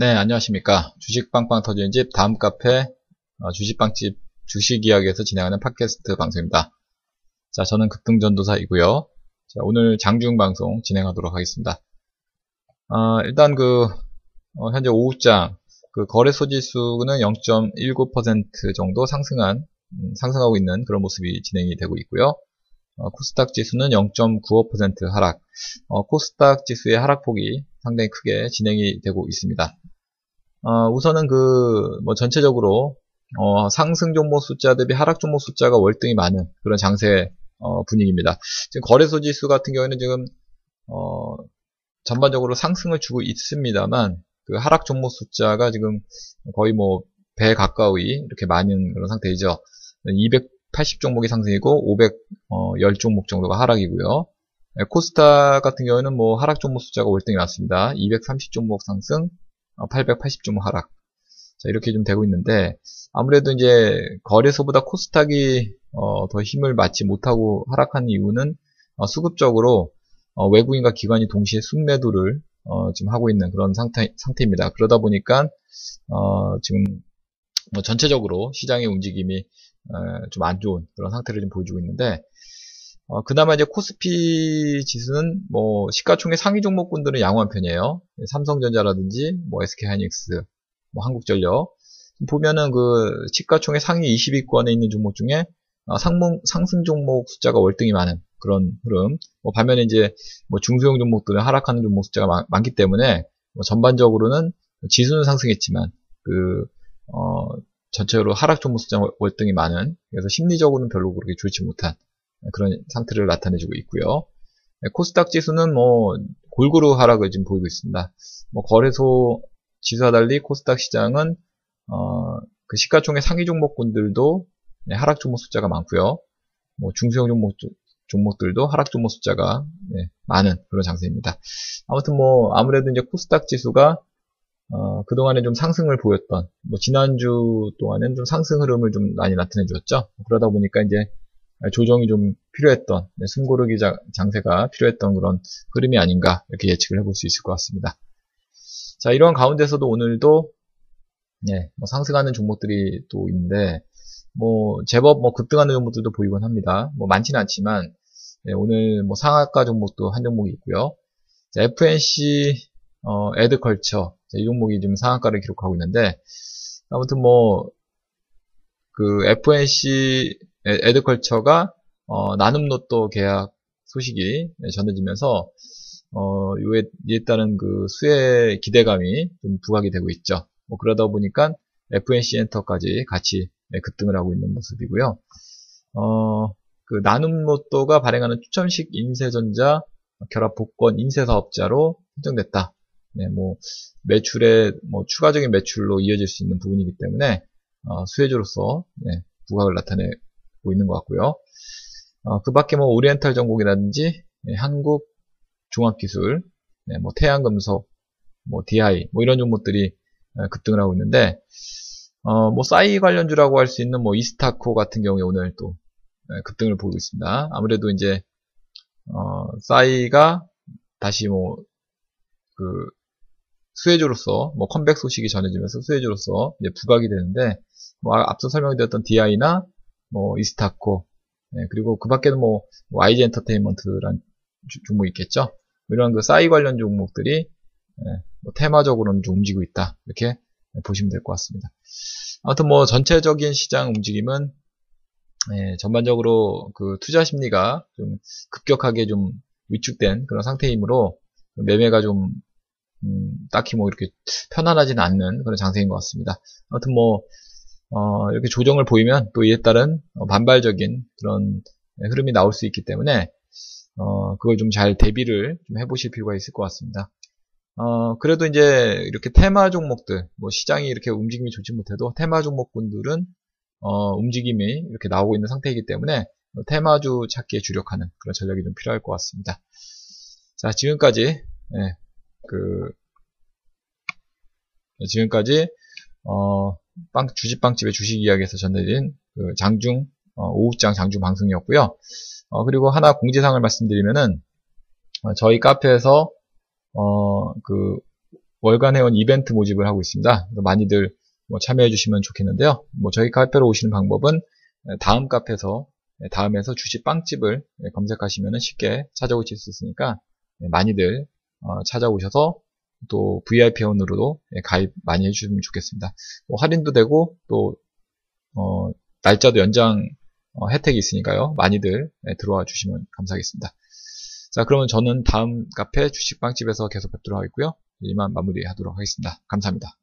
네, 안녕하십니까. 주식 빵빵 터지는 집 다음 카페 어, 주식빵집 주식 이야기에서 진행하는 팟캐스트 방송입니다. 자, 저는 급등전도사이고요. 자, 오늘 장중 방송 진행하도록 하겠습니다. 어, 일단 그 어, 현재 오후장 그 거래소 지수는 0.19% 정도 상승한 음, 상승하고 있는 그런 모습이 진행이 되고 있고요. 어, 코스닥 지수는 0.95% 하락. 어, 코스닥 지수의 하락폭이 상당히 크게 진행이 되고 있습니다. 어, 우선은 그, 뭐 전체적으로, 어, 상승 종목 숫자 대비 하락 종목 숫자가 월등히 많은 그런 장세, 어, 분위기입니다. 지금 거래소 지수 같은 경우에는 지금, 어, 전반적으로 상승을 주고 있습니다만, 그 하락 종목 숫자가 지금 거의 뭐, 배 가까이 이렇게 많은 그런 상태이죠. 280 종목이 상승이고, 510 종목 정도가 하락이고요. 네, 코스닥 같은 경우에는 뭐 하락 종목 숫자가 월등히 많습니다. 230 종목 상승, 880 어, 하락. 자, 이렇게 좀 되고 있는데, 아무래도 이제 거래소보다 코스닥이 어, 더 힘을 맞지 못하고 하락한 이유는 어, 수급적으로 어, 외국인과 기관이 동시에 순매도를 어, 지금 하고 있는 그런 상태, 상태입니다. 그러다 보니까 어, 지금 뭐 전체적으로 시장의 움직임이 좀 안 좋은 그런 상태를 좀 보여주고 있는데 어, 그나마 이제 코스피 지수는 뭐 시가총액 상위 종목군들은 양호한 편이에요. 삼성전자라든지 뭐 SK하이닉스, 뭐 한국전력 보면은 그 시가총액 상위 20위권에 있는 종목 중에 어, 상승, 상승 종목 숫자가 월등히 많은 그런 흐름. 뭐 반면에 이제 뭐 중소형 종목들은 하락하는 종목 숫자가 많, 많기 때문에 뭐 전반적으로는 지수는 상승했지만 그 어, 전체적으로 하락 종목 숫자 월등히 많은 그래서 심리적으로는 별로 그렇게 좋지 못한 그런 상태를 나타내주고 있고요. 네, 코스닥 지수는 뭐 골고루 하락을 지금 보이고 있습니다. 뭐 거래소 지수와 달리 코스닥 시장은 어, 그 시가총액 상위 종목군들도 네, 하락 종목 숫자가 많고요. 뭐 중소형 종목 종목들도 하락 종목 숫자가 네, 많은 그런 장세입니다. 아무튼 뭐 아무래도 이제 코스닥 지수가 어, 그동안에 좀 상승을 보였던 뭐 지난주 동안은 좀 상승 흐름을 좀 많이 나타내 주었죠. 그러다 보니까 이제 조정이 좀 필요했던 네, 숨고르기 장세가 필요했던 그런 흐름이 아닌가 이렇게 예측을 해볼 수 있을 것 같습니다. 자 이러한 가운데서도 오늘도 네, 뭐 상승하는 종목들이 또 있는데 뭐 제법 뭐 급등하는 종목들도 보이곤 합니다. 뭐 많지는 않지만 네, 오늘 뭐 상하가 종목도 한 종목이 있고요. 자, FNC 어, 에드컬처 이 종목이 지금 상한가를 기록하고 있는데 아무튼 뭐 그 FNC 에드컬처가 어, 나눔 로또 계약 소식이 전해지면서 어, 요에, 이에 따른 그 수혜 기대감이 좀 부각이 되고 있죠. 뭐 그러다 보니까 FNC 엔터까지 같이 네, 급등을 하고 있는 모습이고요. 어, 그 나눔 로또가 발행하는 추첨식 인쇄전자 결합 복권 인쇄 사업자로 선정됐다. 네, 뭐 매출의 뭐 추가적인 매출로 이어질 수 있는 부분이기 때문에 어, 수혜주로서 네, 부각을 나타내 보고 있는 것 같고요. 어, 그 밖에 뭐 오리엔탈 전공이라든지 네, 한국 종합기술, 네, 뭐 태양금속, 뭐 DI, 뭐 이런 종목들이 어, 급등을 하고 있는데 어, 뭐 싸이 관련주라고 할 수 있는 뭐 이스타코 같은 경우에 오늘 또 네, 급등을 보고 있습니다. 아무래도 이제 어, 싸이가 다시 뭐 그 수혜주로서 뭐 컴백 소식이 전해지면서 수혜주로서 이제 부각이 되는데 뭐 앞서 설명드렸던 DI나 뭐 이스타코, 네, 그리고 그 밖에는 뭐 YG 엔터테인먼트란 종목이 있겠죠. 뭐 이런 그 싸이 관련 종목들이 네, 뭐 테마적으로는 좀 움직이고 있다. 이렇게 보시면 될 것 같습니다. 아무튼 뭐 전체적인 시장 움직임은 네, 전반적으로 그 투자 심리가 좀 급격하게 좀 위축된 그런 상태이므로 매매가 좀 음, 딱히 뭐 이렇게 편안하지는 않는 그런 장세인 것 같습니다. 아무튼 뭐 어, 이렇게 조정을 보이면 또 이에 따른 어, 반발적인 그런 흐름이 나올 수 있기 때문에 어, 그걸 좀 잘 대비를 좀 해보실 필요가 있을 것 같습니다. 어, 그래도 이제 이렇게 테마 종목들, 뭐 시장이 이렇게 움직임이 좋지 못해도 테마 종목군들은 어, 움직임이 이렇게 나오고 있는 상태이기 때문에 테마주 찾기에 주력하는 그런 전략이 좀 필요할 것 같습니다. 자, 지금까지 네, 그 지금까지 어, 빵, 주식빵집의 주식 이야기에서 전해드린 그 장중, 어, 오후장 장중 방송이었고요. 어, 그리고 하나 공지사항을 말씀드리면은, 어, 저희 카페에서, 어, 그, 월간 회원 이벤트 모집을 하고 있습니다. 많이들 뭐 참여해 주시면 좋겠는데요. 뭐 저희 카페로 오시는 방법은 다음 카페에서 다음에서 주식 빵집을 검색하시면 쉽게 찾아오실 수 있으니까 많이들 어, 찾아오셔서 또 VIP 회원으로도 가입 많이 해주시면 좋겠습니다. 뭐 할인도 되고 또 어, 날짜도 연장 어, 혜택이 있으니까요. 많이들 들어와 주시면 감사하겠습니다. 자, 그러면 저는 다음 카페 주식빵집에서 계속 뵙도록 하겠고요. 이만 마무리하도록 하겠습니다. 감사합니다.